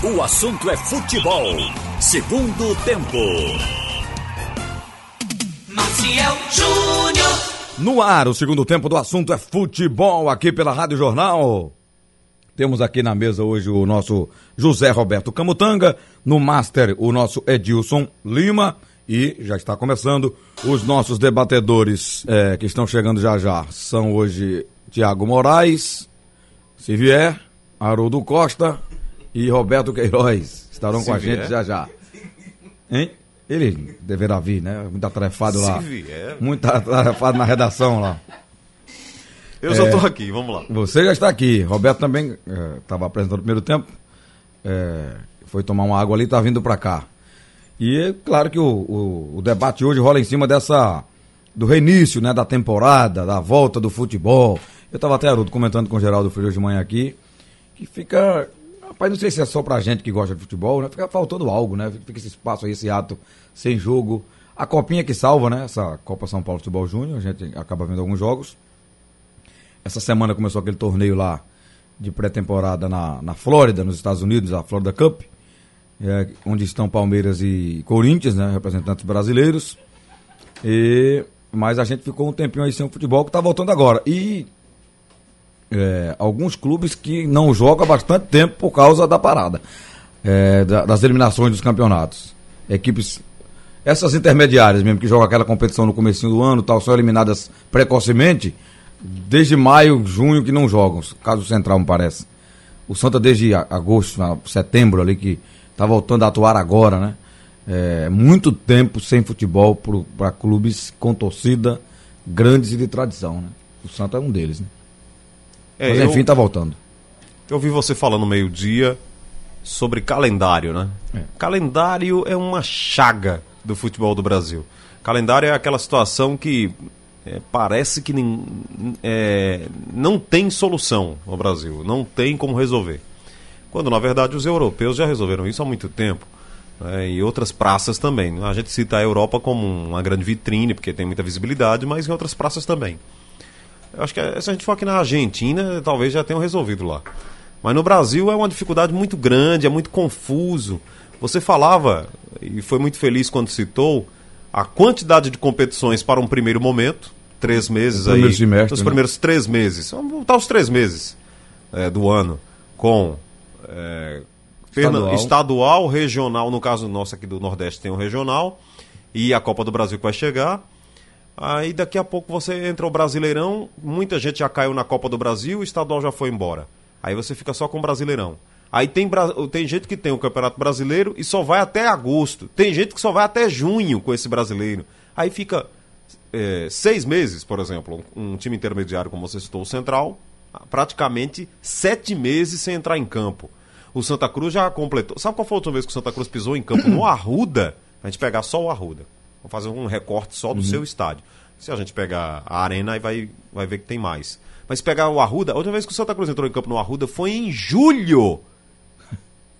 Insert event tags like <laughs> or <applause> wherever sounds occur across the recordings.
O assunto é futebol. Segundo tempo. Maciel Júnior. No ar, o segundo tempo do assunto é futebol aqui pela Rádio Jornal. Temos aqui na mesa hoje o nosso José Roberto Camutanga, no Master o nosso Edilson Lima e já está começando os nossos debatedores é, que estão chegando já já. São hoje Tiago Moraes, se vier, Haroldo Costa e Roberto Queiroz. Estarão Se com a vier. gente já já. Hein? Ele deverá vir, né? Muito atarefado lá. Se vier. Muito atarefado na redação lá. Eu já tô aqui, vamos lá. Você já está aqui. Roberto também estava apresentando o primeiro tempo. É, foi tomar uma água ali e está vindo para cá. E é claro que o, o, o debate hoje rola em cima dessa. do reinício né, da temporada, da volta do futebol. Eu estava até, Haroldo, comentando com o Geraldo Filho de manhã aqui, que fica. Rapaz, não sei se é só pra gente que gosta de futebol, né? Fica faltando algo, né? Fica esse espaço aí, esse ato sem jogo. A copinha que salva, né? Essa Copa São Paulo Futebol Júnior, a gente acaba vendo alguns jogos. Essa semana começou aquele torneio lá de pré-temporada na, na Flórida, nos Estados Unidos, a Florida Cup, é, onde estão Palmeiras e Corinthians, né, representantes brasileiros. E, mas a gente ficou um tempinho aí sem o futebol que está voltando agora. E é, alguns clubes que não jogam há bastante tempo por causa da parada, é, da- das eliminações dos campeonatos. Equipes, essas intermediárias mesmo, que jogam aquela competição no começo do ano, tal, são eliminadas precocemente, desde maio, junho que não jogam, caso central me parece. O Santa desde agosto, setembro ali, que está voltando a atuar agora, né? É, muito tempo sem futebol para clubes com torcida grandes e de tradição, né? O Santa é um deles, né? É, Mas enfim, tá voltando. eu ouvi você falando meio-dia sobre calendário, né? É. Calendário é uma chaga do futebol do Brasil. Calendário é aquela situação que é, parece que nin- é, não tem solução no Brasil, não tem como resolver. Quando na verdade os europeus já resolveram isso há muito tempo. né? E outras praças também. A gente cita a Europa como uma grande vitrine, porque tem muita visibilidade, mas em outras praças também. Acho que eh, se a gente for aqui na Argentina, talvez já tenham resolvido lá. Mas no Brasil é uma dificuldade muito grande, é muito confuso. Você falava, e foi muito feliz quando citou, a quantidade de competições para um primeiro momento, três meses aí. primeiro semestre, Nos né? primeiros três meses. Vamos voltar os três meses eh, do ano, com Perna- Estadual. estadual, regional, no caso nosso aqui do Nordeste tem o regional, e a Copa do Brasil que vai chegar. Aí daqui a pouco você entra o Brasileirão, muita gente já caiu na Copa do Brasil, o estadual já foi embora. Aí você fica só com o Brasileirão. Aí tem, tem gente que tem o Campeonato Brasileiro e só vai até agosto. Tem gente que só vai até junho com esse brasileiro. Aí fica é, seis meses, por exemplo, um time intermediário, como você citou, o Central, praticamente sete meses sem entrar em campo. O Santa Cruz já completou. Sabe qual foi a última vez que o Santa Cruz pisou em campo no Arruda? A gente pegar só o Arruda. Vamos fazer um recorte só do seu estádio. Se a gente pegar a arena, aí vai, vai ver que tem mais. Mas se pegar o Arruda, a última vez que o Santa Cruz entrou em campo no Arruda foi em julho.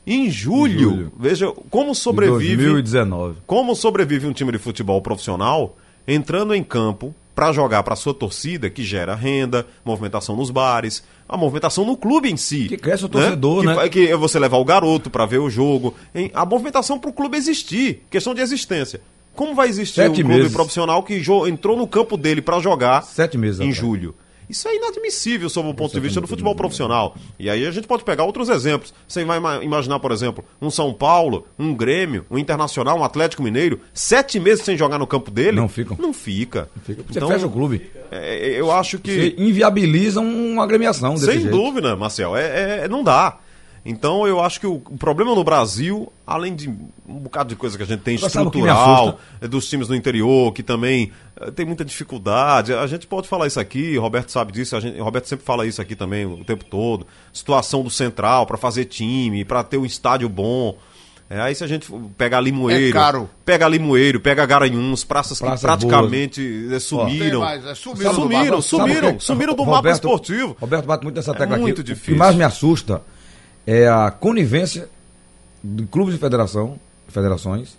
Em julho. julho. Veja como sobrevive. 2019. Como sobrevive um time de futebol profissional entrando em campo para jogar para sua torcida, que gera renda, movimentação nos bares, a movimentação no clube em si. Que cresce o torcedor, que, né? fa- Que é você levar o garoto para ver o jogo, a movimentação para o clube existir, questão de existência. Como vai existir Sete um clube meses. profissional que entrou no campo dele para jogar Sete meses em atrás. julho? Isso é inadmissível sob o ponto de é vista do futebol profissional. E aí a gente pode pegar outros exemplos. Você vai ima- imaginar, por exemplo, um São Paulo, um Grêmio, um Internacional, um Atlético Mineiro, sete meses sem jogar no campo dele? Não ficam. Não fica. Fica- Você Então, fecha o clube. é, eu acho que. Você inviabiliza uma agremiação Sem jeito. dúvida, Marcel. É, é- não dá. Então eu acho que o, o problema no Brasil, além de um bocado de coisa que a gente tem estrutural, é dos times do interior, que também eh, tem muita dificuldade. A gente pode falar isso aqui, Roberto sabe disso, a gente, Roberto sempre fala isso aqui também o tempo todo. Situação do central para fazer time, para ter um estádio bom. É, aí se a gente pegar Limoeiro, É caro. pega Limoeiro, pega Garanhuns, praças, Praças que praticamente eh, sumiram. Mais, é, sumiram do sumiram, mapa. sumiram, que- sumiram do mapa Roberto- esportivo. Roberto bate muito nessa É tecla aqui. muito O que difícil. mais me assusta é a conivência de clubes de federação, federações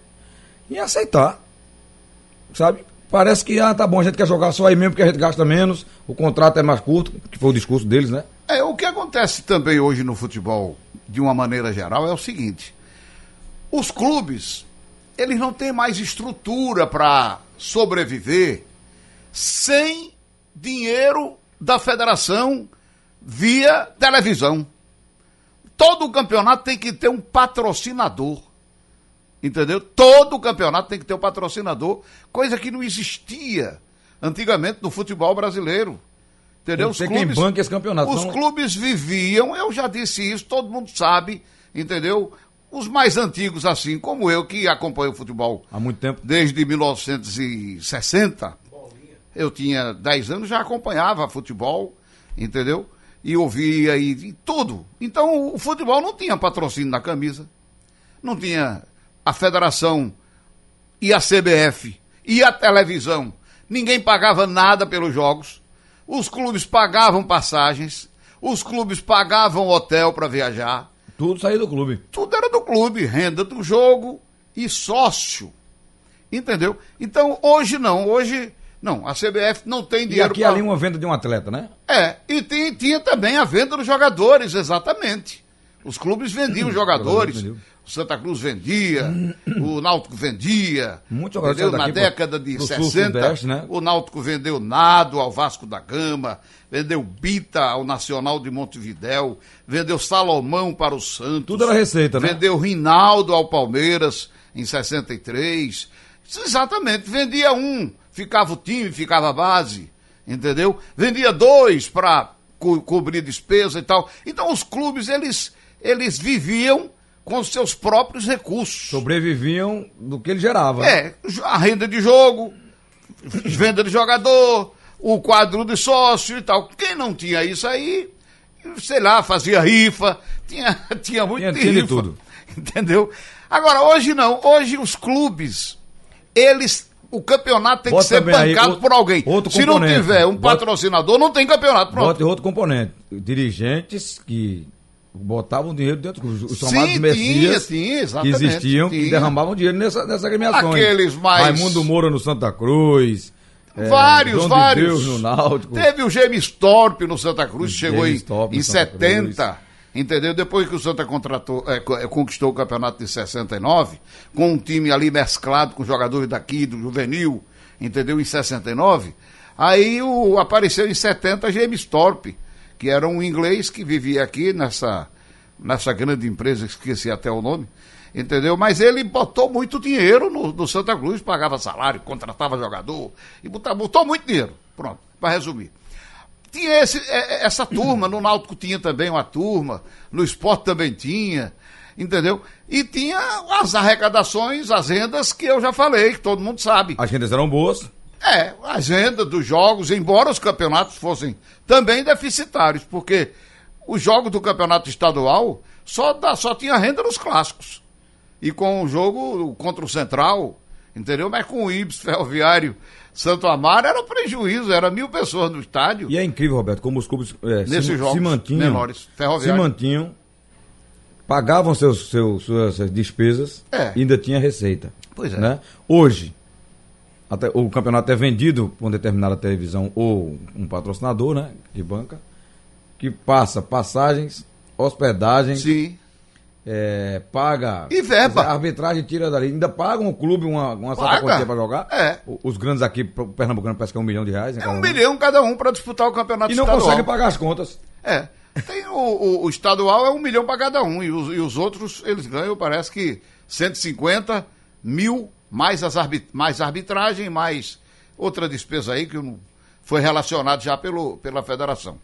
em aceitar. Sabe? Parece que, ah, tá bom, a gente quer jogar só aí mesmo porque a gente gasta menos, o contrato é mais curto, que foi o discurso deles, né? É, o que acontece também hoje no futebol, de uma maneira geral, é o seguinte: os clubes, eles não têm mais estrutura para sobreviver sem dinheiro da federação via televisão. Todo campeonato tem que ter um patrocinador. Entendeu? Todo campeonato tem que ter um patrocinador, coisa que não existia antigamente no futebol brasileiro. Entendeu? Os clubes, banca esse campeonato. Os não... clubes viviam, eu já disse isso, todo mundo sabe, entendeu? Os mais antigos, assim como eu, que acompanho o futebol há muito tempo, desde 1960, eu tinha 10 anos, já acompanhava futebol, entendeu? E ouvia e, e tudo. Então o futebol não tinha patrocínio na camisa, não tinha a federação e a CBF e a televisão. Ninguém pagava nada pelos jogos. Os clubes pagavam passagens, os clubes pagavam hotel para viajar. Tudo saía do clube. Tudo era do clube, renda do jogo e sócio. Entendeu? Então, hoje não, hoje não, a CBF não tem dinheiro. E aqui pra... ali uma venda de um atleta, né? É, e tem, tinha também a venda dos jogadores, exatamente. Os clubes vendiam jogadores. O Santa Cruz vendia, o Náutico vendia. Muito entendeu? Na década de 60, né? o Náutico vendeu Nado ao Vasco da Gama, vendeu Bita ao Nacional de Montevidéu, vendeu Salomão para o Santos. Tudo era receita, né? Vendeu Rinaldo ao Palmeiras em 63. Exatamente, vendia um, ficava o time, ficava a base, entendeu? Vendia dois para co cobrir despesa e tal. Então os clubes, eles, eles viviam com os seus próprios recursos. Sobreviviam do que ele gerava. É, a renda de jogo, venda de jogador, o quadro de sócio e tal. Quem não tinha isso aí, sei lá, fazia rifa, tinha, <laughs> tinha muito tinha, tinha rifa. tudo. Entendeu? Agora, hoje não. Hoje os clubes, eles o campeonato tem Bota que ser bancado outro, por alguém. Se não tiver um Bota, patrocinador, não tem campeonato. Pronto. Bota outro componente. Dirigentes que botavam dinheiro dentro dos chamados sim, Messias tinha, sim, que existiam, tinha. que derramavam dinheiro nessa, nessas agremiações. Aqueles mais... Raimundo Moura no Santa Cruz. Vários, é, vários. De no Náutico. Teve o James Torpe no Santa Cruz, chegou em, em 70. Cruz. Entendeu? Depois que o Santa contratou, é, conquistou o campeonato de 69, com um time ali mesclado com jogadores daqui, do juvenil, entendeu? Em 69. Aí o, apareceu em 70 James Torpe que era um inglês que vivia aqui nessa, nessa grande empresa, esqueci até o nome, entendeu? Mas ele botou muito dinheiro no, no Santa Cruz, pagava salário, contratava jogador, e botou, botou muito dinheiro. Pronto, para resumir. Tinha esse, é, é, essa turma, no Náutico tinha também uma turma, no esporte também tinha, entendeu? E tinha as arrecadações, as rendas que eu já falei, que todo mundo sabe. As rendas eram boas. É, as rendas dos jogos, embora os campeonatos fossem também deficitários, porque os jogos do campeonato estadual só, dá, só tinha renda nos clássicos. E com o jogo contra o Central, entendeu? Mas com o Ibis, Ferroviário, Santo Amaro, era um prejuízo, era mil pessoas no estádio. E é incrível, Roberto, como os clubes é, Nesses se, jogos se mantinham, menores, se mantinham, pagavam seus, seus, suas despesas é. e ainda tinha receita. Pois é. Né? Hoje, até, o campeonato é vendido por uma determinada televisão ou um patrocinador, né? De banca, que passa passagens, hospedagem. Sim. É, paga. E verba. A arbitragem tira dali. Ainda pagam o clube uma, uma certa quantia para jogar. É. Os grandes aqui, Pernambucano, parece que é um milhão de reais. É um, um milhão cada um para disputar o campeonato E não estadual. consegue pagar as contas. É. Tem o, o, o, estadual é um milhão para cada um. E os, e os outros, eles ganham, parece que 150 mil mais, as arbit mais arbitragem, mais outra despesa aí que foi relacionado já pelo, pela federação.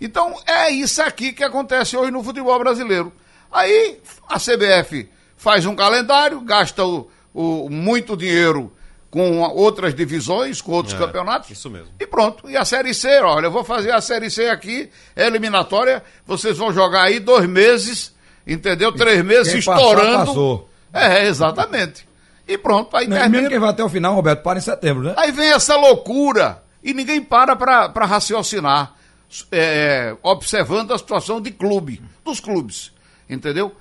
Então é isso aqui que acontece hoje no futebol brasileiro. Aí a CBF faz um calendário, gasta o, o muito dinheiro com outras divisões, com outros é, campeonatos. Isso mesmo. E pronto. E a Série C, olha, eu vou fazer a Série C aqui, é eliminatória, vocês vão jogar aí dois meses, entendeu? Três meses Quem estourando. Passar, passou. É, exatamente. E pronto, aí Não, termina. Mesmo quem vai até o final, Roberto, para em setembro, né? Aí vem essa loucura e ninguém para para raciocinar, é, observando a situação de clube, dos clubes, entendeu?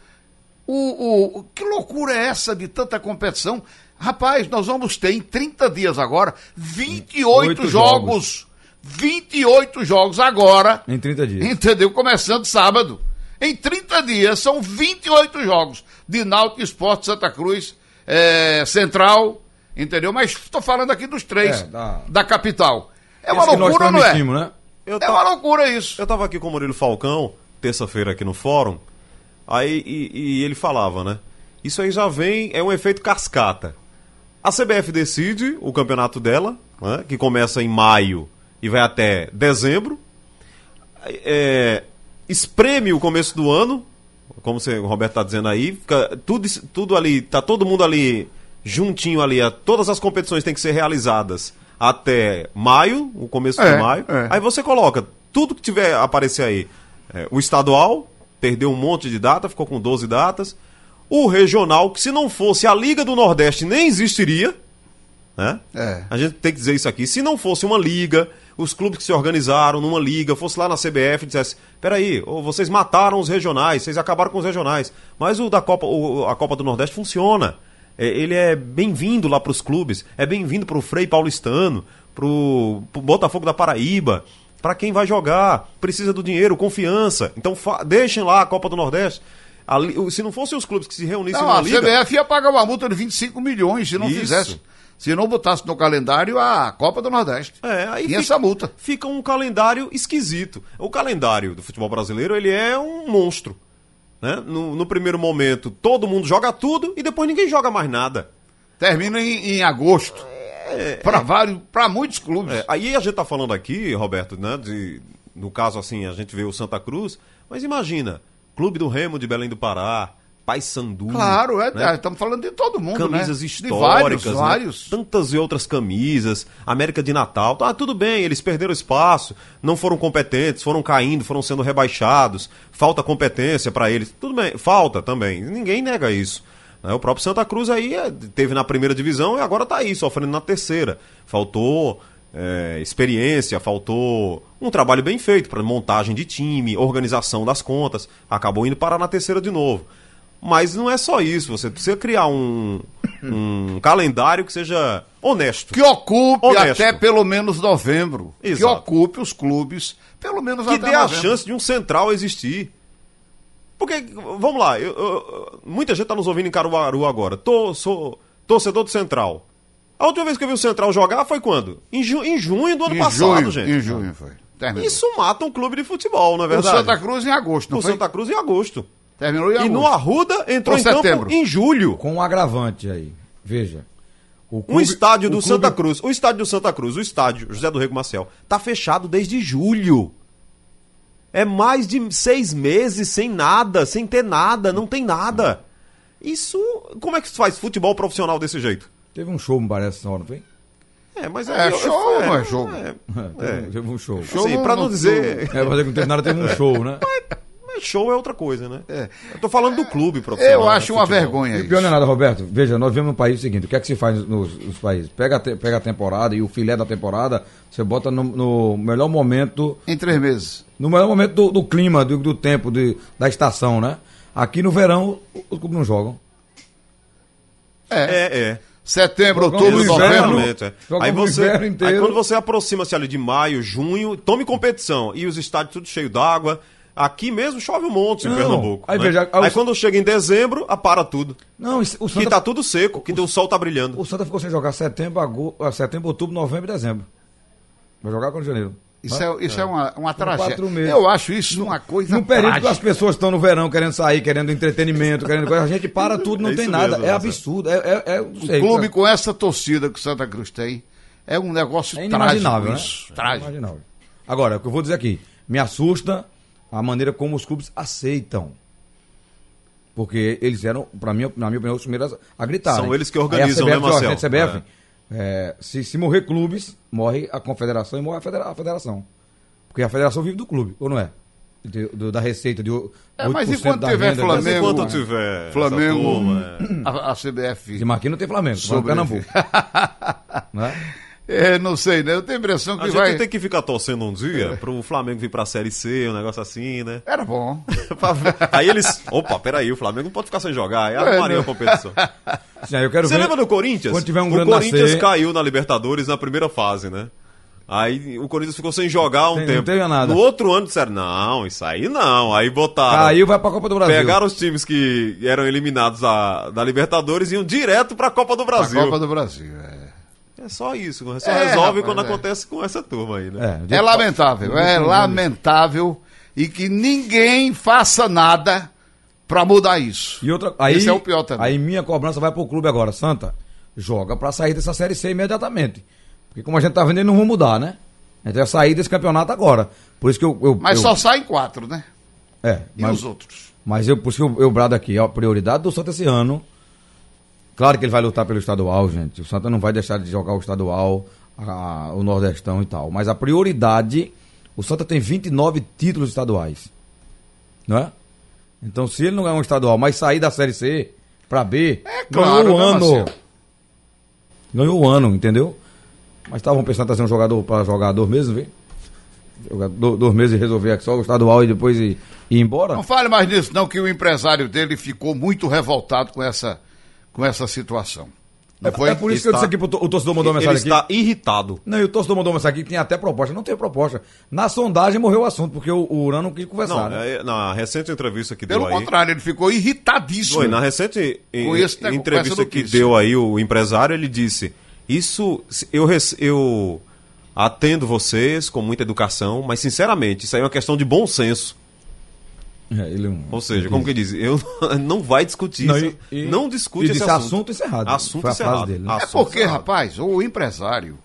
O, o, que loucura é essa de tanta competição? Rapaz, nós vamos ter em 30 dias agora 28 jogos. jogos. 28 jogos agora. Em 30 dias. Entendeu? Começando sábado. Em 30 dias, são 28 jogos de Náutico Esporte Santa Cruz, é, Central, entendeu? Mas estou falando aqui dos três É, da- da capital. É Esse uma loucura, não é? né? Eu É uma loucura isso. Eu tava aqui com o Murilo Falcão, terça-feira aqui no fórum, aí e, e ele falava, né? Isso aí já vem, é um efeito cascata. A CBF decide o campeonato dela, né, que começa em maio e vai até dezembro. É, espreme o começo do ano, como você, o Roberto está dizendo aí, fica tudo, tudo ali, tá todo mundo ali juntinho ali, a- todas as competições têm que ser realizadas até maio, o começo É, de maio. é. Aí você coloca tudo que tiver a aparecer aí. É, o estadual perdeu um monte de data, ficou com 12 datas. O regional, que se não fosse a Liga do Nordeste nem existiria, né? É. A gente tem que dizer isso aqui. Se não fosse uma liga, os clubes que se organizaram numa liga, fosse lá na CBF e dissesse: peraí, ô, vocês mataram os regionais, vocês acabaram com os regionais. Mas o da Copa, o- a Copa do Nordeste funciona. É, ele é bem-vindo lá para os clubes, é bem-vindo para o Frei Paulistano, para o Botafogo da Paraíba. Para quem vai jogar, precisa do dinheiro, confiança. Então deixem lá a Copa do Nordeste. Ali- se não fossem os clubes que se reunissem Não, na a liga, CBF ia pagar uma multa de 25 milhões se não Isso. fizesse. Se não botasse no calendário a Copa do Nordeste. É, aí fica, essa multa. Fica um calendário esquisito. O calendário do futebol brasileiro, ele é um monstro. Né? No, no primeiro momento, todo mundo joga tudo e depois ninguém joga mais nada. Termina em, em agosto. Para vários, para muitos clubes. É, aí a gente tá falando aqui, Roberto, né, de, no caso assim, a gente vê o Santa Cruz, mas imagina, Clube do Remo de Belém do Pará, Paysandu. Claro, é, né? estamos falando de todo mundo, camisas né? históricas, vários, né? vários. tantas e outras camisas, América de Natal, tá tudo bem, eles perderam espaço, não foram competentes, foram caindo, foram sendo rebaixados, falta competência para eles, tudo bem, falta também, ninguém nega isso. Né? O próprio Santa Cruz aí é, teve na primeira divisão e agora tá aí, sofrendo na terceira. Faltou é, experiência, faltou um trabalho bem feito para montagem de time, organização das contas, acabou indo parar na terceira de novo. Mas não é só isso, você precisa criar um, <laughs> um calendário que seja honesto. Que ocupe Honesto. até pelo menos novembro. Que Exato. ocupe os clubes pelo menos que até dê a novembro. chance de um central existir. Porque, vamos lá, eu- eu- muita gente está nos ouvindo em Caruaru agora. Tô, sou torcedor do Central. A última vez que eu vi o Central jogar foi quando? Em, ju- em junho do ano Em passado, junho, gente. Em junho foi. Terminou. Isso mata um clube de futebol, não é o verdade? Santa Cruz em agosto, não o foi? Santa Cruz em agosto. Terminou em E agosto. no Arruda entrou Ou em campo setembro. em julho. Com um agravante aí. Veja. O Um clube- estádio do o clube- Santa Cruz, o estádio do Santa Cruz, o estádio José do Rego Marcel, tá fechado desde julho. É mais de seis meses sem nada, sem ter nada, não tem nada. Isso, como é que se faz futebol profissional desse jeito? Teve um show, me parece, na hora, não foi? É, mas É, eu- show, eu- não é jogo. É, <laughs> Teve um show. Show assim, não- pra não não- dizer, É, fazer que não teve nada, teve um show, né? mas show é outra coisa, né? É. Eu tô falando do clube profissional. Eu né, acho uma futebol. vergonha E pior não é nada, Roberto. Veja, nós vivemos num país o seguinte: o que é que se faz nos, nos países? Pega a, te- pega a temporada e o filé da temporada, você bota no, no melhor momento, Em três meses. No melhor momento do, do clima, do, do tempo, de, da estação, né? Aqui no verão, os clubes não jogam. É. É, é. Setembro, outubro, novembro. É. Aí no você, inverno aí quando você aproxima-se ali de maio, junho, tome competição. E os estádios tudo cheio d'água. Aqui mesmo chove um monte em Não. Pernambuco. Aí né? veja, aí aí o- quando chega em dezembro, apara tudo. Não, o Que Santa, tá tudo seco, que o sol tá brilhando. o Santa ficou sem jogar setembro, agosto, setembro, outubro, novembro e dezembro. Vai jogar quando janeiro. Isso é, isso é uma, uma tragédia. quatro meses. Eu acho isso uma coisa No período que trágica. as pessoas estão no verão querendo sair, querendo entretenimento, querendo coisa, a gente para tudo, não É tem nada. mesmo, é absurdo. É, é, é, O sei, clube com essa torcida que o Santa Cruz tem é um negócio é trágico inimaginável, né? isso. É Trágico. inimaginável. Agora, o que eu vou dizer aqui, me assusta a maneira como os clubes aceitam. Porque eles eram, pra mim, na minha opinião, os primeiros a gritar. São né? eles que organizam, Aí a né, CBF, Marcel? gente, CBF, é, se, se morrer clubes, morre a confederação e morre a, federa- a federação. Porque a federação vive do clube, ou não é? De- do- da receita de o- 8% É, mas enquanto da tiver renda da- Flamengo- Mas enquanto tiver Flamengo, turma, é. a, a CBF. De Marquinhos não tem Flamengo, só Pernambuco. <laughs> né? É, não sei, né? Eu tenho a impressão A que gente vai. tem que ficar torcendo um dia pro Flamengo vir pra Série C, um negócio assim, né? Era bom. <laughs> Aí eles. Opa, peraí, o Flamengo não pode ficar sem jogar. Aí É, arrumaria a competição. <laughs> Sim, eu quero Você ver... lembra do Corinthians? Quando tiver um o grande Corinthians nascer- caiu na Libertadores na primeira fase, né? Aí o Corinthians ficou sem jogar um Tem- tempo. não teve nada. No outro ano disseram, não, isso aí não. Aí botaram. Caiu, vai pra Copa do Brasil. Pegaram os times que eram eliminados da, da Libertadores e iam direto pra Copa do Brasil. Copa do Brasil. É, É só isso. Só É, resolve rapaz, quando é. acontece com essa turma aí, né? É, É lamentável, é lamentável e que ninguém faça nada pra mudar isso. E outra, aí, Esse é o pior também. Aí minha cobrança vai pro clube agora. Santa, joga pra sair dessa Série C imediatamente. Porque como a gente tá vendo, eles não vão mudar, né? A gente vai sair desse campeonato agora. Por isso que eu... eu Mas eu- só saem quatro, né? É, E mas, os outros? mas eu, por isso que eu, eu brado aqui. A prioridade do Santa esse ano... Claro que ele vai lutar pelo estadual, gente. O Santa não vai deixar de jogar o estadual, a- o Nordestão e tal. Mas a prioridade... O Santa tem 29 títulos estaduais. Não é? Então, se ele não ganhar um estadual, mas sair da Série C pra B, É claro, ganhou o né, ano. Marcelo? Ganhou o ano, entendeu? Mas estavam pensando em trazer um jogador para jogador mesmo, viu? Jogador, dois meses e resolver aqui só o estadual e depois ir, ir embora. Não fale mais nisso, não, que o empresário dele ficou muito revoltado com essa, com essa situação. Foi? É por isso que eu disse aqui, o torcedor mandou uma Ele mensagem aqui. está irritado. Não, e o torcedor mandou uma mensagem aqui que tinha até proposta. Não tem proposta. Na sondagem morreu o assunto, porque o, o Urano não quis conversar. Não, né? é- na recente entrevista que Pelo deu aí. contrário, ele ficou irritadíssimo. Foi, na recente em- esse entrevista que deu aí o empresário, ele disse: Isso, eu, eu atendo vocês com muita educação, mas sinceramente, isso aí é uma questão de bom senso. É, ele não- Ou seja, como que diz? Eu <laughs> não vai discutir Não, isso. e- e- não discute esse assunto. assunto encerrado. Assunto Foi a frase encerrado. dele, né? É Assunto porque, encerrado. rapaz, o empresário,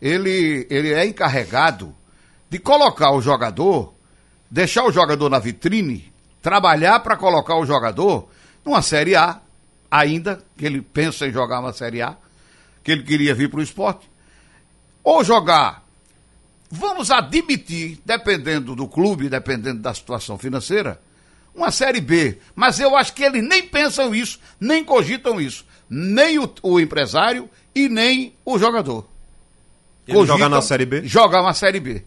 ele, ele é encarregado de colocar o jogador, deixar o jogador na vitrine, trabalhar para colocar o jogador numa Série A, ainda, que ele pensa em jogar uma Série A, que ele queria vir para o esporte, ou jogar, vamos admitir, dependendo do clube, dependendo da situação financeira, uma Série B. Mas eu acho que eles nem pensam isso, nem cogitam isso. Nem o, o empresário e nem o jogador. Ele jogar na Série B? Jogar uma Série B.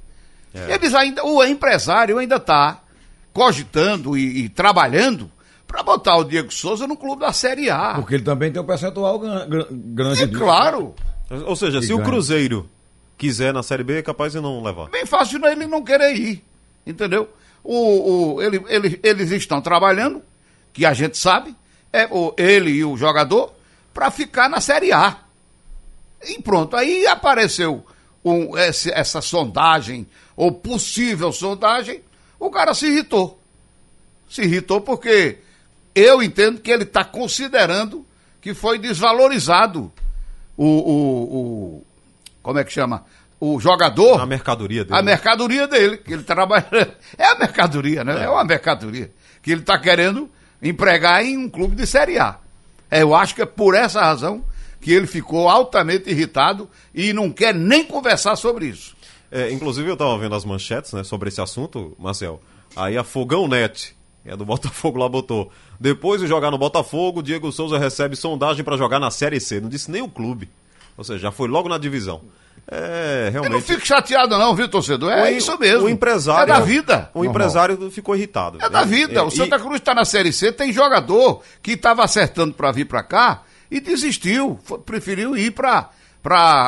É. Eles ainda, o empresário ainda está cogitando e, e trabalhando para botar o Diego Souza no clube da Série A. Porque ele também tem um percentual gran- gran- grande É claro. Ou seja, Que se o ganha. Cruzeiro quiser na Série B, é capaz de não levar. Bem fácil ele não querer ir. Entendeu? O, o, ele, ele- eles estão trabalhando, que a gente sabe, é o, ele e o jogador, para ficar na Série A. E pronto, aí apareceu um, esse- essa sondagem, ou possível sondagem, o cara se irritou. Se irritou porque eu entendo que ele está considerando que foi desvalorizado o, o, o- Como é que chama? O jogador. A mercadoria dele. A mercadoria dele, que ele trabalha. <laughs> É a mercadoria, né? É, uma mercadoria. Que ele está querendo empregar em um clube de Série A. É, eu acho que é por essa razão que ele ficou altamente irritado e não quer nem conversar sobre isso. É, inclusive, eu tava vendo as manchetes, né, sobre esse assunto, Marcel. Aí a Fogão Net, é do Botafogo, lá botou. Depois de jogar no Botafogo, Diego Souza recebe sondagem pra jogar na Série C. Não disse nem o clube. Ou seja, já foi logo na divisão. É, Eu não realmente. fico chateado, não, viu, torcedor? É o- isso mesmo. O empresário. É da vida. O empresário ficou irritado. É da vida. É, o e- Santa Cruz está na Série C, tem jogador que estava acertando para vir para cá e desistiu. Foi- preferiu ir para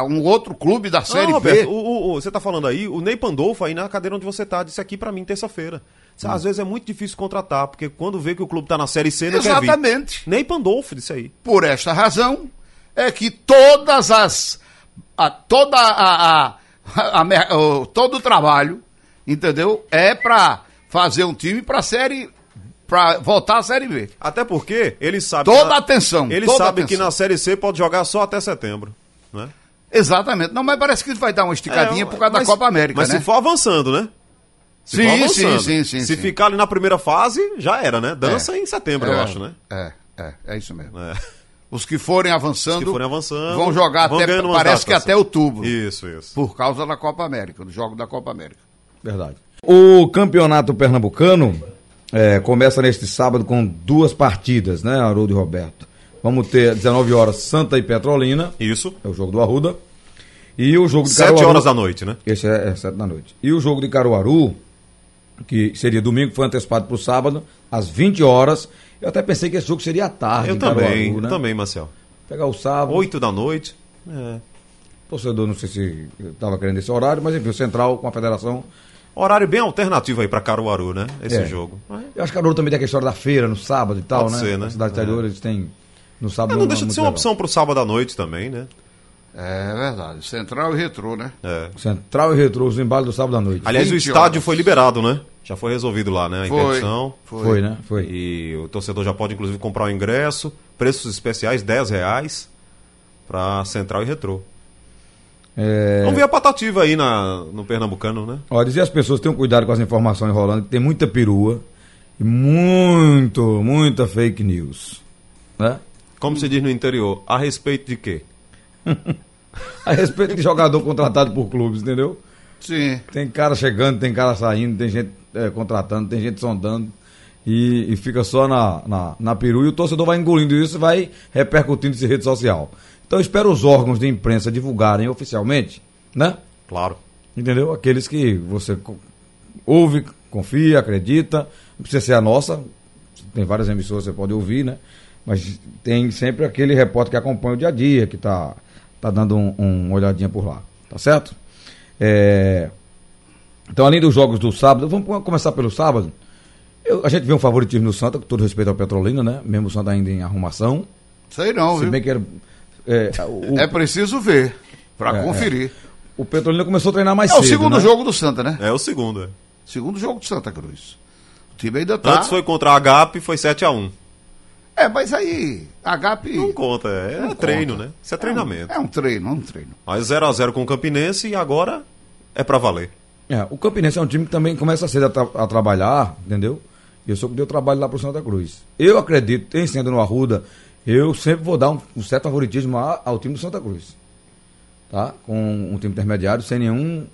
um outro clube da Série Não, B. Roberto, o, o- o- você tá falando aí, o Ney Pandolfo aí na cadeira onde você tá, disse aqui pra mim terça-feira. Hum. Às vezes é muito difícil contratar, porque quando vê que o clube tá na Série C, não quer vir. Exatamente. Ney Pandolfo disse aí. Por esta razão é que todas as. A, toda a. a- a o- todo o trabalho, entendeu? É para fazer um time para série. para voltar à Série B. Até porque ele sabe. Toda na- atenção, Ele toda sabe atenção. que na Série C pode jogar só até setembro. Né? Exatamente. Não, mas parece que vai dar uma esticadinha É, por causa mas- da Copa América, Mas né? se for avançando, né? Se Sim, sim, sim, sim, Se sim. ficar ali na primeira fase, já era, né? Dança É. em setembro, eu É, acho, né? É, é, é isso mesmo. É. Os que forem avançando, que forem avançando, vão jogar vão até, parece que até outubro, Isso, isso. por causa da Copa América, do jogo da Copa América. Verdade. O campeonato pernambucano é, começa neste sábado com duas partidas, né, Haroldo e Roberto? Vamos ter às 19 horas Santa e Petrolina, Isso. é o jogo do Arruda. E o jogo de Sete Caruaru. horas da noite, né? Esse é, é sete da noite. E o jogo de Caruaru, que seria domingo, foi antecipado para o sábado, às 20 horas. Eu até pensei que esse jogo seria à tarde. Eu em também, Caruaru, eu né? também, Marcel. Pegar o sábado. Oito da noite. É. torcedor não sei se estava querendo esse horário, mas enfim, o Central com a federação. Horário bem alternativo aí para Caruaru, né? Esse É. jogo. Eu acho que Caruaru também tem aquela história da feira no sábado e tal, Pode né? ser, né? Na cidade interior eles têm. No sábado É, não deixa é de ser uma legal. opção pro sábado à noite também, né? É verdade. Central e retrô, né? É. Central e Retrô, os embalos do sábado à noite. Aliás, o 20 estádio horas. foi liberado, né? Já foi resolvido lá, né? A Foi. interdição. Foi, né? Foi. E o torcedor já pode, inclusive, comprar o ingresso. Preços especiais, 10 reais para Central e Retrô. É... Vamos ver a patativa aí na, no Pernambucano, né? Ó, dizer às pessoas tenham cuidado com as informações rolando, que tem muita perua e muito, muita fake news. Né? Como se diz no interior, a respeito de quê? <laughs> A respeito de jogador contratado por clubes, entendeu? Sim. Tem cara chegando, tem cara saindo, tem gente é, contratando, tem gente sondando. E, e fica só na, na, na peru e o torcedor vai engolindo isso e vai repercutindo isso em rede social. Então eu espero os órgãos de imprensa divulgarem oficialmente, né? Claro. Entendeu? Aqueles que você ouve, confia, acredita. Não precisa ser a nossa. Tem várias emissoras que você pode ouvir, né? Mas tem sempre aquele repórter que acompanha o dia a dia, que tá, tá dando um, um uma olhadinha por lá. Tá certo? É, Então, além dos jogos do sábado, vamos co- começar pelo sábado. Eu- a gente vê um favoritismo no Santa, com todo respeito ao Petrolina, né? Mesmo o Santa ainda em arrumação. Sei não, Se viu? bem que era. é, o, É preciso ver pra É, conferir. o Petrolina começou a treinar mais É, cedo. o segundo né? jogo do Santa, né? É o segundo. é. Segundo jogo do Santa Cruz. O time ainda tá. Antes foi contra a HAP, foi 7x1. É, mas aí, HP. Não conta, é, Não treino, conta. né? Isso é treinamento. É um treino, é um treino. Mas 0x0 com o Campinense e agora é pra valer. É, o Campinense é um time que também começa cedo a, tra- a trabalhar, entendeu? E eu sou que deu trabalho lá pro Santa Cruz. Eu acredito, em sendo no Arruda, eu sempre vou dar um, um certo favoritismo a- ao time do Santa Cruz. Tá? Com um time intermediário, sem nenhum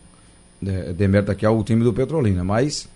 é, demérito aqui ao time do Petrolina. Mas,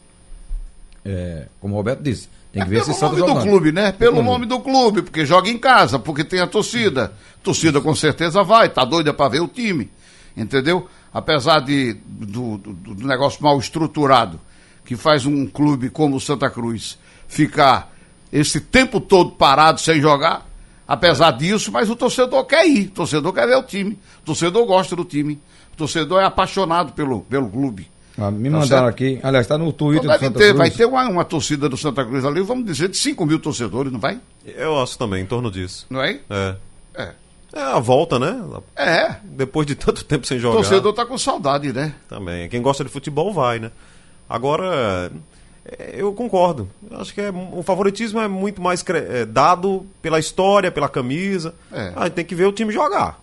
é, como o Roberto disse, tem É que ver pelo se Santa nome do jogando. clube, né? Pelo Uhum. nome do clube, porque joga em casa, porque tem a torcida. Torcida com certeza vai, tá doida pra ver o time. Entendeu? Apesar de, do, do- do negócio mal estruturado, que faz um clube como o Santa Cruz ficar esse tempo todo parado sem jogar, apesar disso, mas o torcedor quer ir, o torcedor quer ver o time, o torcedor gosta do time, o torcedor é apaixonado pelo, pelo clube. Ah, me Tá mandaram certo? aqui, aliás, está no Twitter Então do Santa ter, Cruz. vai ter uma, uma torcida do Santa Cruz ali, vamos dizer, de 5 mil torcedores, não vai? Eu acho também, em torno disso. Não é? É. É. É a volta, né? É. Depois de tanto tempo sem O jogar. torcedor tá com saudade, né? Também. Quem gosta de futebol vai, né? Agora, é, eu concordo. Eu acho que é, o favoritismo é muito mais é, dado pela história, pela camisa. É. A gente tem que ver o time jogar.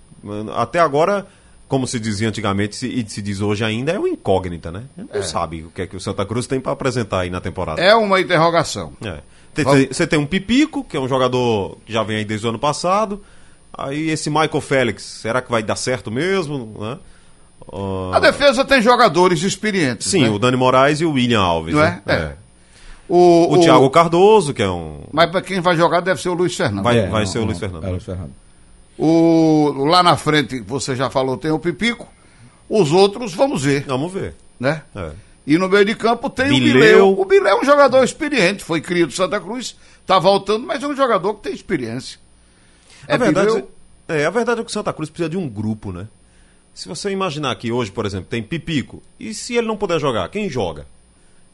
Até agora, como se dizia antigamente e se diz hoje ainda, é uma incógnita, né? A gente Não sabe o que é que o Santa Cruz tem para apresentar aí na temporada. É uma interrogação. É. Você tem um Pipico, que é um jogador que já vem aí desde o ano passado. Aí esse Michael Félix, será que vai dar certo mesmo? Né? Ah, A defesa tem jogadores experientes. Sim, né? o Dani Moraes e o William Alves. Não né? é? É. O, O, Thiago Cardoso, que é um. Mas quem vai jogar deve ser o Luiz Fernando. Vai- É, ser o Luiz Fernando. É, Luiz Fernando. O, lá na frente, você já falou, tem o Pipico. Os outros, vamos ver, Vamos ver. né? É. E no meio de campo tem o Bileu. Bileu. O Bileu é um jogador experiente, foi criado do Santa Cruz, tá voltando, mas é um jogador que tem experiência. A, verdade, Bileu? é, a verdade é que o Santa Cruz precisa de um grupo, né? Se você imaginar que hoje, por exemplo, tem Pipico, e se ele não puder jogar, quem joga?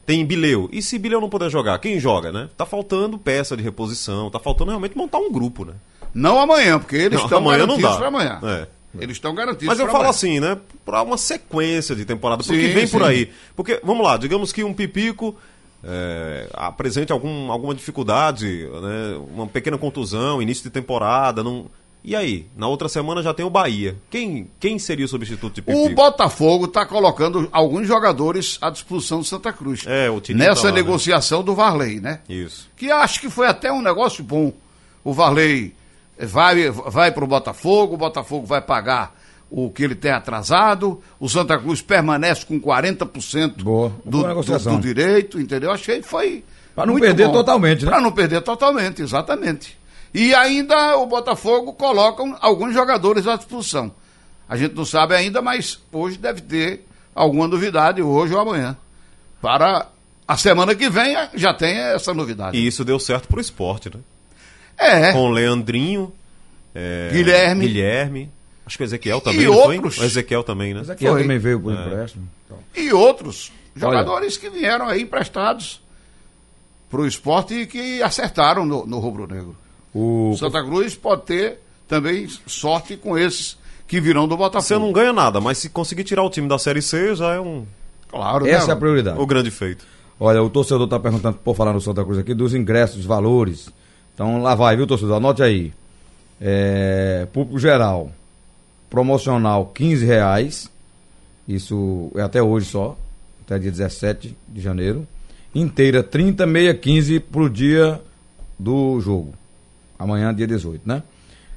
Tem Bileu, e se Bileu não puder jogar, quem joga, né? Tá faltando peça de reposição, tá faltando realmente montar um grupo, né? Não amanhã, porque eles Não, estão amanhã não garantidos para amanhã. É. Eles estão garantidos Mas eu falo amanhã. assim, né? Pra uma sequência de temporada, porque Sim, vem por sim. aí. Porque, vamos lá, digamos que um Pipico é, apresente algum, alguma dificuldade, né? uma pequena contusão, início de temporada. Não... E aí? Na outra semana já tem o Bahia. Quem, quem seria o substituto de Pipico? O Botafogo está colocando alguns jogadores à disposição do Santa Cruz. É, o Nessa tá lá, né? negociação do Varley, né? Isso. Que acho que foi até um negócio bom. O Varley vai, vai para o Botafogo, o Botafogo vai pagar o que ele tem atrasado, o Santa Cruz permanece com 40% Boa. do, Boa do, do direito, entendeu? Achei que foi. Pra não muito perder bom. totalmente, né? Pra não perder totalmente, exatamente. E ainda o Botafogo coloca alguns jogadores à disposição. A gente não sabe ainda, mas hoje deve ter alguma novidade, hoje ou amanhã. Para a semana que vem já tem essa novidade. E isso deu certo pro esporte, né? É, Com o Leandrinho, é, Guilherme. Guilherme. Acho que o Ezequiel também, e outros, foi? O Ezequiel também, né? Ezequiel Foi. também veio por É. empréstimo. Então. E outros jogadores que vieram aí emprestados para o esporte e que acertaram no, no rubro-negro. O, O Santa Cruz pode ter também sorte com esses que virão do Botafogo. Você não ganha nada, mas se conseguir tirar o time da Série C, já é um Claro, essa né? é a prioridade. o grande feito. Olha, o torcedor está perguntando, por falar no Santa Cruz aqui, dos ingressos, valores. Então lá vai, viu, torcedor? Anote aí. É, público geral, promocional, 15 reais. Isso é até hoje só, até dia 17 de janeiro. Inteira, 30, meia, 15 pro dia do jogo. Amanhã, dia 18, né?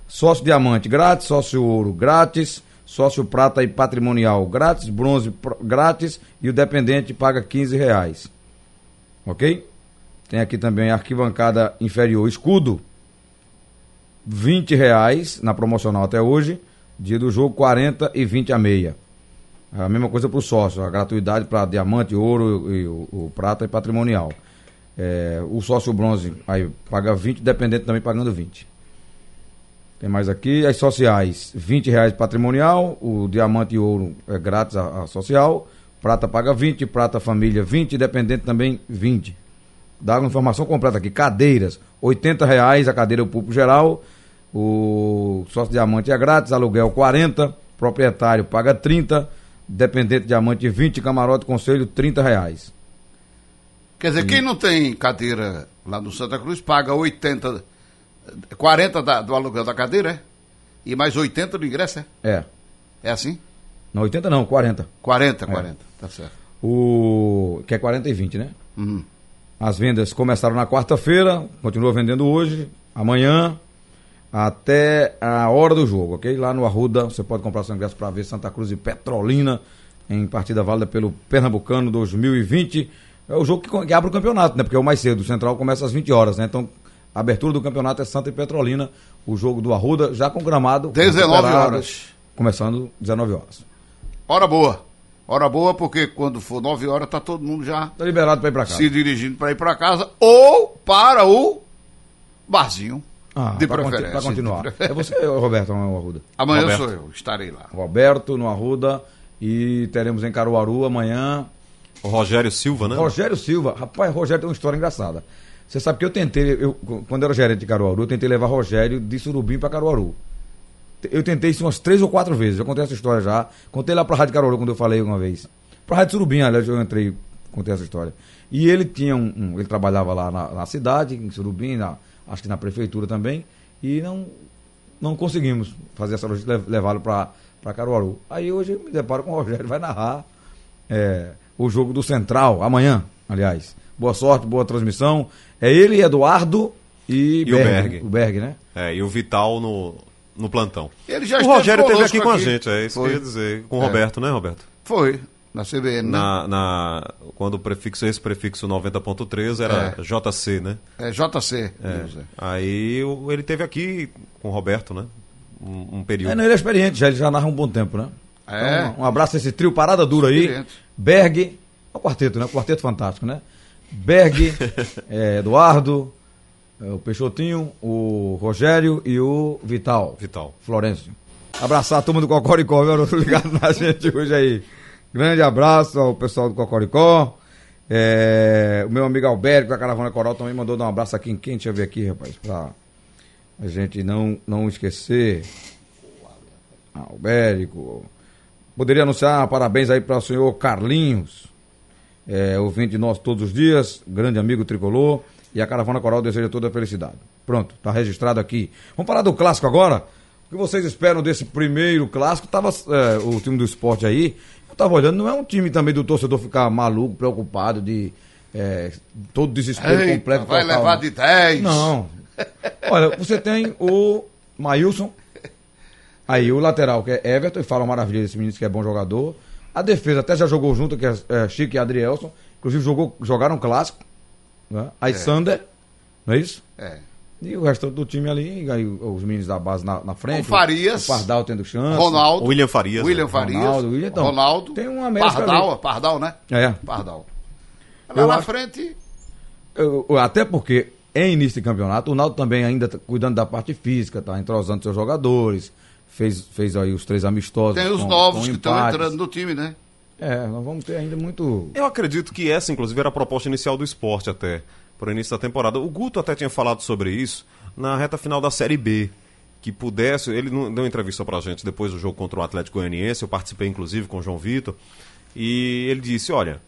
Sócio diamante grátis, sócio ouro grátis, sócio prata e patrimonial grátis, bronze grátis e o dependente paga 15 reais. Ok? Tem aqui também arquibancada inferior escudo, 20 reais na promocional até hoje. Dia do jogo 40 e 20 a meia. A mesma coisa para o sócio, a gratuidade para diamante, ouro e o, o prata e patrimonial. É, o sócio bronze aí paga 20, dependente também pagando 20. Tem mais aqui, as sociais, 20 reais patrimonial, o diamante e ouro é grátis a, a social, prata paga 20, prata família 20, dependente também 20. Dá uma informação completa aqui, cadeiras, 80 reais a cadeira público geral, o sócio diamante é grátis, aluguel 40, proprietário paga 30, dependente diamante 20, camarote conselho 30 reais. Quer dizer, quem não tem cadeira lá no Santa Cruz paga 80, 40 da- do aluguel da cadeira, é? E mais 80 do ingresso, é? É, É assim? não 80 não, 40. 40, 40, tá certo. O que é 40 e 20, né? Uhum. As vendas começaram na quarta-feira, continua vendendo hoje, amanhã, até a hora do jogo, ok? Lá no Arruda, você pode comprar seu ingresso para ver Santa Cruz e Petrolina em partida válida pelo Pernambucano 2020. É o jogo que, que abre o campeonato, né? Porque é o mais cedo. O Central começa às 20 horas, né? Então, a abertura do campeonato é Santa e Petrolina. O jogo do Arruda já com gramado. 19 recuperado, horas. Começando 19 horas. Hora boa. Hora boa porque quando for 9 horas tá todo mundo já Tá liberado para ir para casa. se dirigindo para ir para casa ou para o barzinho. Ah, de preferência. pra continuar. É você, Roberto, não é o Arruda. <laughs> Amanhã Roberto. sou eu, estarei lá. Roberto no Arruda e teremos em Caruaru amanhã. O Rogério Silva, né? Rogério Silva. Rapaz, Rogério tem uma história engraçada. Você sabe que eu tentei, eu, quando eu era gerente de Caruaru, eu tentei levar Rogério de Surubim para Caruaru. Eu tentei isso umas três ou quatro vezes. Eu contei essa história já. Contei lá pra Rádio Caruaru quando eu falei uma vez. Pra Rádio Surubim, aliás, eu entrei, contei essa história. E ele tinha um. um- ele trabalhava lá na, na cidade, em Surubim, na- acho que na prefeitura também. E não, não conseguimos fazer essa logística, lev- levá-lo para Caruaru. Aí hoje eu me deparo com o Rogério, vai narrar é, o jogo do Central, amanhã, aliás. Boa sorte, boa transmissão. É ele, Eduardo e, E o Berg. O Berg, né? É, e o Vital no, no plantão. Ele já o Rogério esteve conosco aqui com a aqui. gente, é isso Foi. que eu ia dizer. Com o É. Roberto, né, Roberto? Foi, na CBN, né? Na, na, quando o prefixo, esse prefixo 90.3 era É. JC, né? É JC. É. É. Aí o- ele teve aqui com o Roberto, né? Um, um período. É, não, ele é experiente, já, ele já narra um bom tempo, né? É. Então, um abraço a esse trio parada dura aí. Experiente. Berg, é o quarteto, né? O quarteto fantástico, né? Berg, <laughs> é, Eduardo, é, o Peixotinho, o Rogério e o Vital. Vital. Florencio. Abraçar a turma do Cocoricó, viu? ligado na gente hoje aí. Grande abraço ao pessoal do Cocoricó. É, o meu amigo Alberto da Caravana Coral também mandou dar um abraço aqui em quem? Deixa eu ver aqui, rapaz, pra a gente não, não esquecer. Albérico. Poderia anunciar parabéns aí para o senhor Carlinhos, é, ouvinte nosso todos os dias, grande amigo tricolor, e a Caravana Coral deseja toda a felicidade. Pronto, tá registrado aqui. Vamos falar do clássico agora? O que vocês esperam desse primeiro clássico? Tava é, o time do esporte aí, eu tava olhando, não é um time também do torcedor ficar maluco, preocupado, de é, todo desespero Eita, completo. vai total, levar não. de 10. Não. Olha, você tem o Maílson, aí o lateral, que é Everton, e fala maravilha desse menino que é bom jogador. A defesa até já jogou junto, que é, é Chico e Adrielson. Inclusive jogou, jogaram um clássico. Né? Aí Sander, não é isso? É. E o restante do time ali, aí os meninos da base na, na frente. O Farias. O Pardal tendo chance. Ronaldo. William Farias. William né? Farias. Ronaldo, William, então, Ronaldo. tem uma mescla Pardal, ali. Pardal, né? É. Pardal. Lá Eu na acho- frente, Eu- eu- até porque é início de campeonato, o Naldo também ainda tá cuidando da parte física, tá entrosando seus jogadores, fez, fez aí os três amistosos. Tem os com, novos com que estão entrando no time, né? É, nós vamos ter ainda muito. Eu acredito que essa, inclusive, era a proposta inicial do esporte até, para o início da temporada. O Guto até tinha falado sobre isso na reta final da Série B. Que pudesse. Ele deu entrevista pra gente depois do jogo contra o Atlético Goianiense. Eu participei, inclusive, com o João Vitor. E ele disse: olha,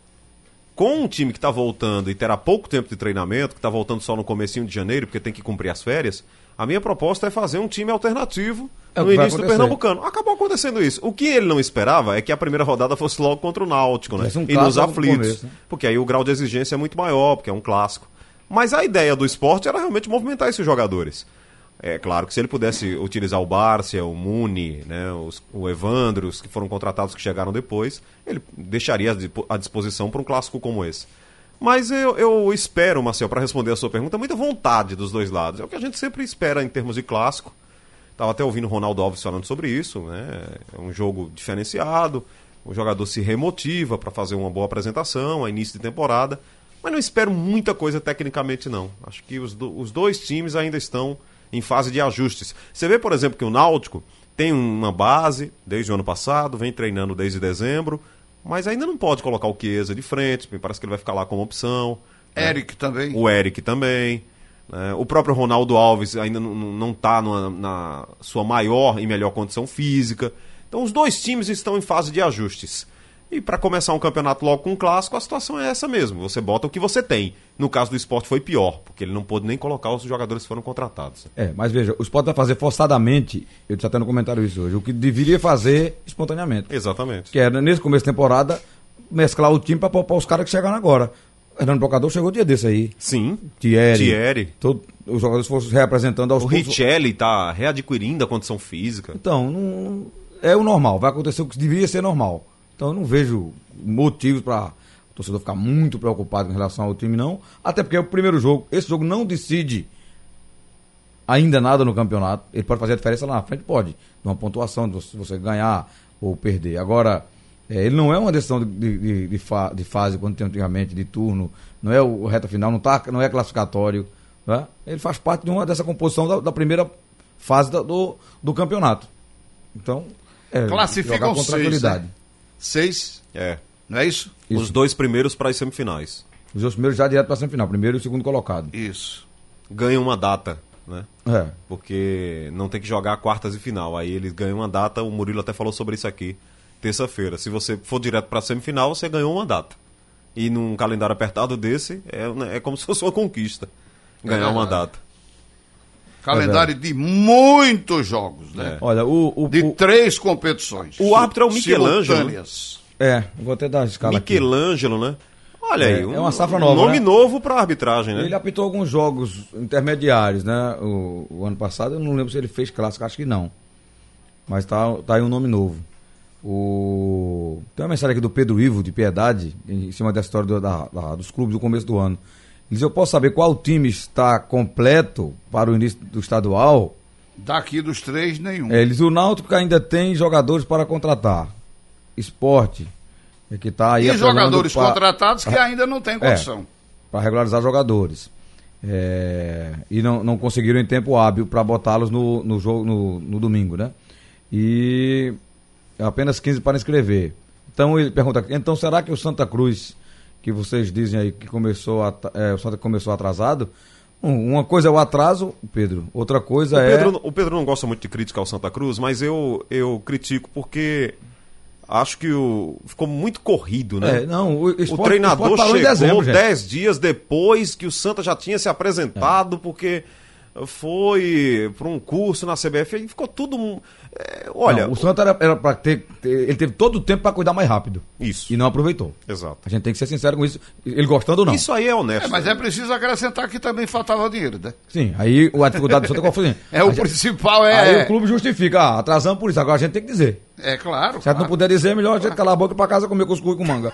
com um time que está voltando e terá pouco tempo de treinamento, que está voltando só no comecinho de janeiro, porque tem que cumprir as férias, a minha proposta é fazer um time alternativo É no início do. Pernambucano. Acabou acontecendo isso. O que ele não esperava é que a primeira rodada fosse logo contra o Náutico, né? Um e nos aflitos. começo, né? Porque aí o grau de exigência é muito maior, porque é um clássico. Mas a ideia do esporte era realmente movimentar esses jogadores. É claro que se ele pudesse utilizar o Bárcia, o Muni, né, os- o Evandro, os que foram contratados que chegaram depois, ele deixaria à dispo- à disposição para um clássico como esse. Mas eu, eu espero, Marcel, para responder a sua pergunta, muita vontade dos dois lados. É o que a gente sempre espera em termos de clássico. Estava até ouvindo o Ronaldo Alves falando sobre isso. Né? É um jogo diferenciado, o jogador se remotiva para fazer uma boa apresentação a início de temporada. Mas não espero muita coisa tecnicamente, não. Acho que os, do- os dois times ainda estão em fase de ajustes. Você vê, por exemplo, que o Náutico tem uma base desde o ano passado, vem treinando desde dezembro, mas ainda não pode colocar o Chiesa de frente, me parece que ele vai ficar lá como opção. né? Eric também. O Eric também. né? O próprio Ronaldo Alves ainda não está na sua maior e melhor condição física. Então os dois times estão em fase de ajustes. E para começar um campeonato logo com um clássico, a situação é essa mesmo. Você bota o que você tem. No caso do esporte foi pior, porque ele não pôde nem colocar os jogadores que foram contratados. É, mas veja, o Sport vai fazer forçadamente, eu disse até no comentário isso hoje, o que deveria fazer espontaneamente. Exatamente. Que era, nesse começo de temporada, mesclar o time para poupar os caras que chegaram agora. O Hernando Brocador chegou dia desse aí. Sim. Thierry. Thierry. Todo, os jogadores foram se reapresentando aos O poucos. Richelli está readquirindo a condição física. Então, não, é o normal, vai acontecer o que deveria ser normal. Então eu não vejo motivos para o torcedor ficar muito preocupado em relação ao time, não. Até porque é o primeiro jogo, esse jogo não decide ainda nada no campeonato. Ele pode fazer a diferença lá na frente? Pode. De uma pontuação, de você- ganhar ou perder. Agora, é, ele não é uma decisão de, de, de, fa- de fase, quando tem antigamente, de turno, não é o reta final, não, tá, não é classificatório. né? Ele faz parte de uma dessa composição da, da primeira fase da- do, do campeonato. Então, é, Classificam seis, né? Seis, É. não é isso? Os dois primeiros para as semifinais. Os dois primeiros já direto para a semifinal, primeiro e o segundo colocado. Isso. Ganham uma data, né? É. porque não tem que jogar quartas e final. Aí eles ganham uma data, o Murilo até falou sobre isso aqui, terça-feira. Se você for direto para a semifinal, você ganhou uma data. E num calendário apertado desse, é, né, é como se fosse uma conquista. Ganhar É uma data. Calendário de muitos jogos, né? Olha, o. o, De o- três competições. O árbitro é o Michelangelo. Simultâneas. é, vou até dar a escala aqui. Michelangelo, né? Olha É, aí, é uma safra nova, nome né? novo para arbitragem, né? Ele apitou alguns jogos intermediários, né? O, o ano passado, eu não lembro se ele fez clássico, acho que não. Mas tá, tá aí um nome novo. O... Tem uma mensagem aqui do Pedro Ivo, de Piedade, em cima da história do- da- da- dos clubes do começo do ano. Eu posso saber qual time está completo para o início do estadual? Daqui dos três, nenhum. É, eles, o Náutico ainda tem jogadores para contratar. Esporte, é que tá aí e jogadores pra- contratados que <laughs> ainda não têm É, condição. para regularizar jogadores. É, e não, não conseguiram em tempo hábil para botá-los no, no jogo no, no domingo, né? E apenas 15 para inscrever. Então ele pergunta, então será que o Santa Cruz, que vocês dizem aí que começou a, é, o Santa começou atrasado? Um, uma coisa é o atraso, Pedro. Outra coisa O é Pedro, o Pedro não gosta muito de crítica ao Santa Cruz, mas eu, eu critico porque acho que o, ficou muito corrido, né? É, não, o, o esporte- treinador esporte parou em chegou dezembro, gente. dez dias depois que o Santa já tinha se apresentado, porque foi para um curso na CBF e ficou tudo. é, olha, Não, o Santa era, para ter, ter- Ele teve todo o tempo para cuidar mais rápido. Isso. E não aproveitou. Exato. A gente tem que ser sincero com isso. Ele gostando ou não. Isso aí é honesto. É, mas é preciso acrescentar que também faltava dinheiro, né? Sim, aí a dificuldade do Santa qual foi? <laughs> É, o a gente- principal Aí é. o clube justifica, ah, atrasamos por isso. Agora a gente tem que dizer. É claro. Se a gente não claro. puder dizer, é melhor a gente calar a boca e pra casa comer cuscuz com manga.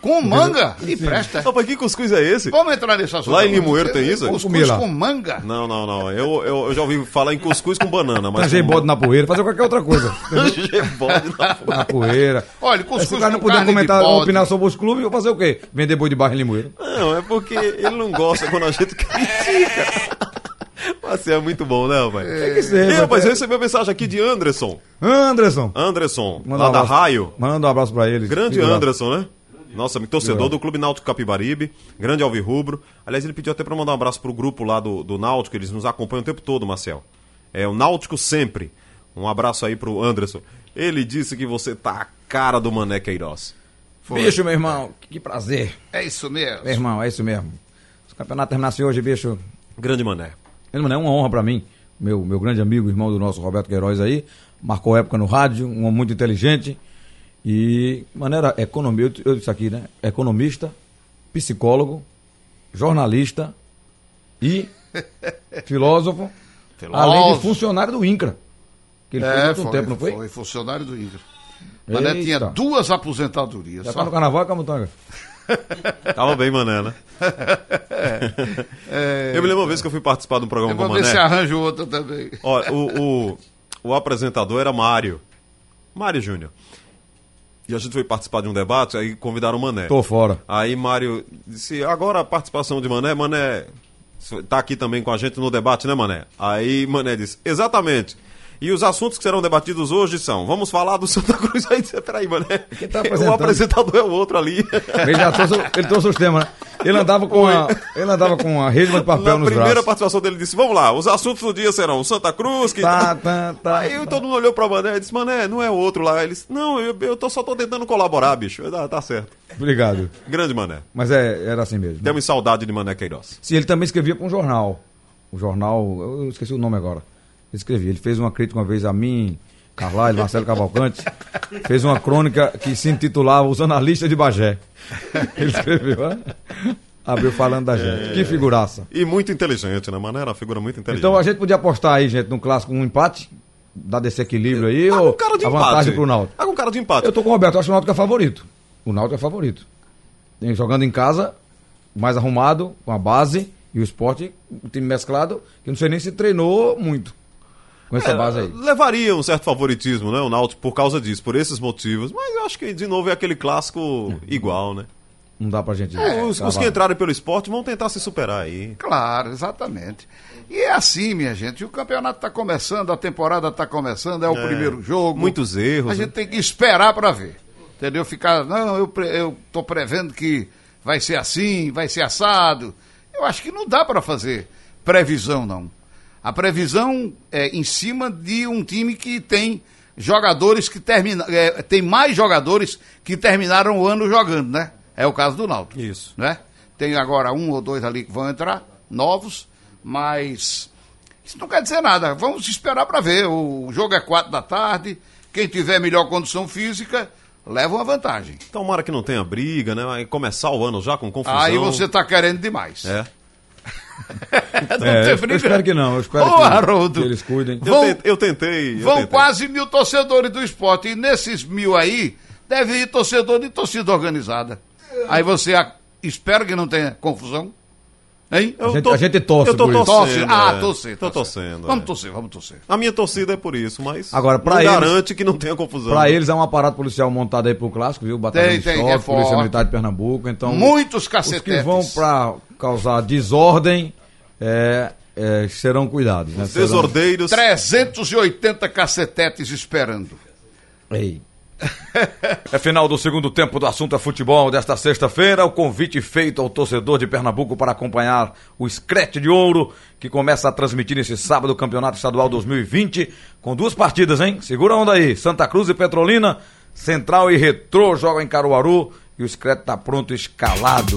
Com manga? E presta. Opa, que cuscuz é esse? Vamos entrar nesse assunto. Lá em. Limoeiro tem isso? Cuscuz com manga? Não, não, não. Eu, eu, eu já ouvi falar em cuscuz com banana, mas. Trazer com- bode na poeira, fazer qualquer outra coisa. <laughs> Bode na na poeira. Olha, Se cuscuz o cara não puder comentar, opinar sobre os clubes, eu vou fazer o quê? Vender boi de barro em limoeiro. Não, é porque ele não gosta quando a gente critica. Assim é muito bom, né, rapaz? Tem que ser. E, rapaz, é- eu recebi uma mensagem aqui de Anderson. Anderson. Anderson, Manda lá um da. Raio. Manda um abraço pra eles. Grande. Anderson, né? Nossa, torcedor Figuraça. do Clube Náutico Capibaribe, grande alvirrubro. Aliás, ele pediu até pra mandar um abraço pro grupo lá do, do Náutico, eles nos acompanham o tempo todo, Marcel. É o Náutico sempre. Um abraço aí pro Anderson. Ele disse que você tá a cara do Mané Queiroz. Bicho, meu irmão, que prazer. É isso mesmo. Meu irmão, é isso mesmo. Se o campeonato terminasse hoje, bicho, Grande Mané. Ele, É uma honra pra mim, meu, meu grande amigo, irmão do nosso Roberto Queiroz aí, marcou época no rádio, um homem muito inteligente e, maneira, economia, eu, eu disse aqui, né? Economista, psicólogo, jornalista e <laughs> filósofo, Filósofo. além de funcionário do INCRA, que ele É, foi tempo, não foi? Foi funcionário do Ingra. Mané Eita. tinha duas aposentadorias. Já só. tá no carnaval, Camutanga? <laughs> Tava bem, Mané, né? <laughs> Eu me lembro uma vez que eu fui participar de um programa Eu com o vou ver Mané. se arranjo outra também. Ó, o, o, o apresentador era Mário. Mário Júnior. E a gente foi participar de um debate, aí convidaram o Mané. Tô fora. Aí Mário disse, agora a participação de Mané, Mané tá aqui também com a gente no debate, né, Mané? Aí Mané disse, exatamente. E os assuntos que serão debatidos hoje são, vamos falar do Santa Cruz. <laughs> Aí peraí, Mané, Quem tá o apresentador é o outro ali. Trouxe, ele trouxe os temas, né? Ele andava com a, ele andava com a rede de papel Na nos primeira braços. participação dele disse, vamos lá, os assuntos do dia serão Santa Cruz, que Tá, tá, tá. Aí todo mundo olhou pra Mané e disse, Mané, não é o outro lá. Ele disse, não, eu, eu tô, só tô tentando colaborar, bicho. "Ah, tá certo. Obrigado. Grande Mané. Mas é, era assim mesmo. Temos saudade de Mané Queiroz. Sim, ele também escrevia para um jornal. O jornal, eu esqueci o nome agora. Ele escrevia. Ele fez uma crítica uma vez a mim, Carlyle, Marcelo Cavalcante. fez uma crônica que se intitulava Os Analistas de Bagé. <laughs> Ele escreveu, né? Abriu falando da gente. Que figuraça. E muito inteligente, né? Mané era uma figura muito inteligente. Então a gente podia apostar aí, gente, num clássico, um empate? Dar desse equilíbrio aí, Tá ou cara de a empate. vantagem pro Náutico? Tá com cara de empate. Eu tô com o Roberto, eu acho que o Náutico é favorito. O Náutico é favorito. Tem- Jogando em casa, mais arrumado, com a base, e o esporte, o time mesclado, que eu não sei nem se treinou muito com essa É, base aí. Levaria um certo favoritismo, né? O Náutico por causa disso, por esses motivos. Mas eu acho que, de novo, é aquele clássico igual, né? Não dá pra gente. os, os cravar. que entrarem pelo esporte vão tentar se superar aí. Claro, exatamente. E é assim, minha gente. O campeonato está começando, a temporada está começando, é o primeiro jogo. Muitos erros, A né? gente tem que esperar para ver. Entendeu? Ficar, não, eu, eu tô prevendo que vai ser assim, vai ser assado. Eu acho que não dá para fazer previsão, não. A previsão é em cima de um time que tem jogadores que terminam. tem mais jogadores que terminaram o ano jogando, né? É o caso do Náutico. Isso. Né? Tem agora um ou dois ali que vão entrar, novos, mas isso não quer dizer nada. Vamos esperar para ver. O jogo é quatro da tarde. Quem tiver melhor condição física leva uma vantagem. Tomara que não tenha briga, né? Vai começar o ano já com confusão. Aí você está querendo demais. É. <laughs> Não É, eu, eu espero que não. Eu espero Ô, que, Haroldo. que eles cuidem. Eu, Vão- eu tentei. eu Vão tentei. quase mil torcedores do esporte. E nesses mil aí, deve ir torcedor de torcida organizada. Aí você espera que não tenha confusão. Hein? Eu A gente- a gente torce Eu tô por isso. torcendo. Torce. Ah, é. torcer. Tô torcer. torcendo. Vamos é. torcer, vamos torcer. A minha torcida é por isso, mas Agora, pra eles- garante que não tenha confusão. Pra eles é um aparato policial montado aí pro clássico, viu? Batalhão Tem, de tem, Choque, é Polícia. Militar de Pernambuco. Então, Muitos os cacetetes. que vão pra causar desordem é, é, serão cuidados. Né? Serão- Desordeiros. 380 cacetetes esperando. Ei. É final do segundo tempo do assunto é futebol desta sexta-feira. O convite feito ao torcedor de Pernambuco para acompanhar o Screte de Ouro, que começa a transmitir nesse sábado o Campeonato Estadual 2020, com duas partidas, hein? Segura a onda aí: Santa Cruz e Petrolina, Central e Retrô jogam em Caruaru e o Screte tá pronto, escalado.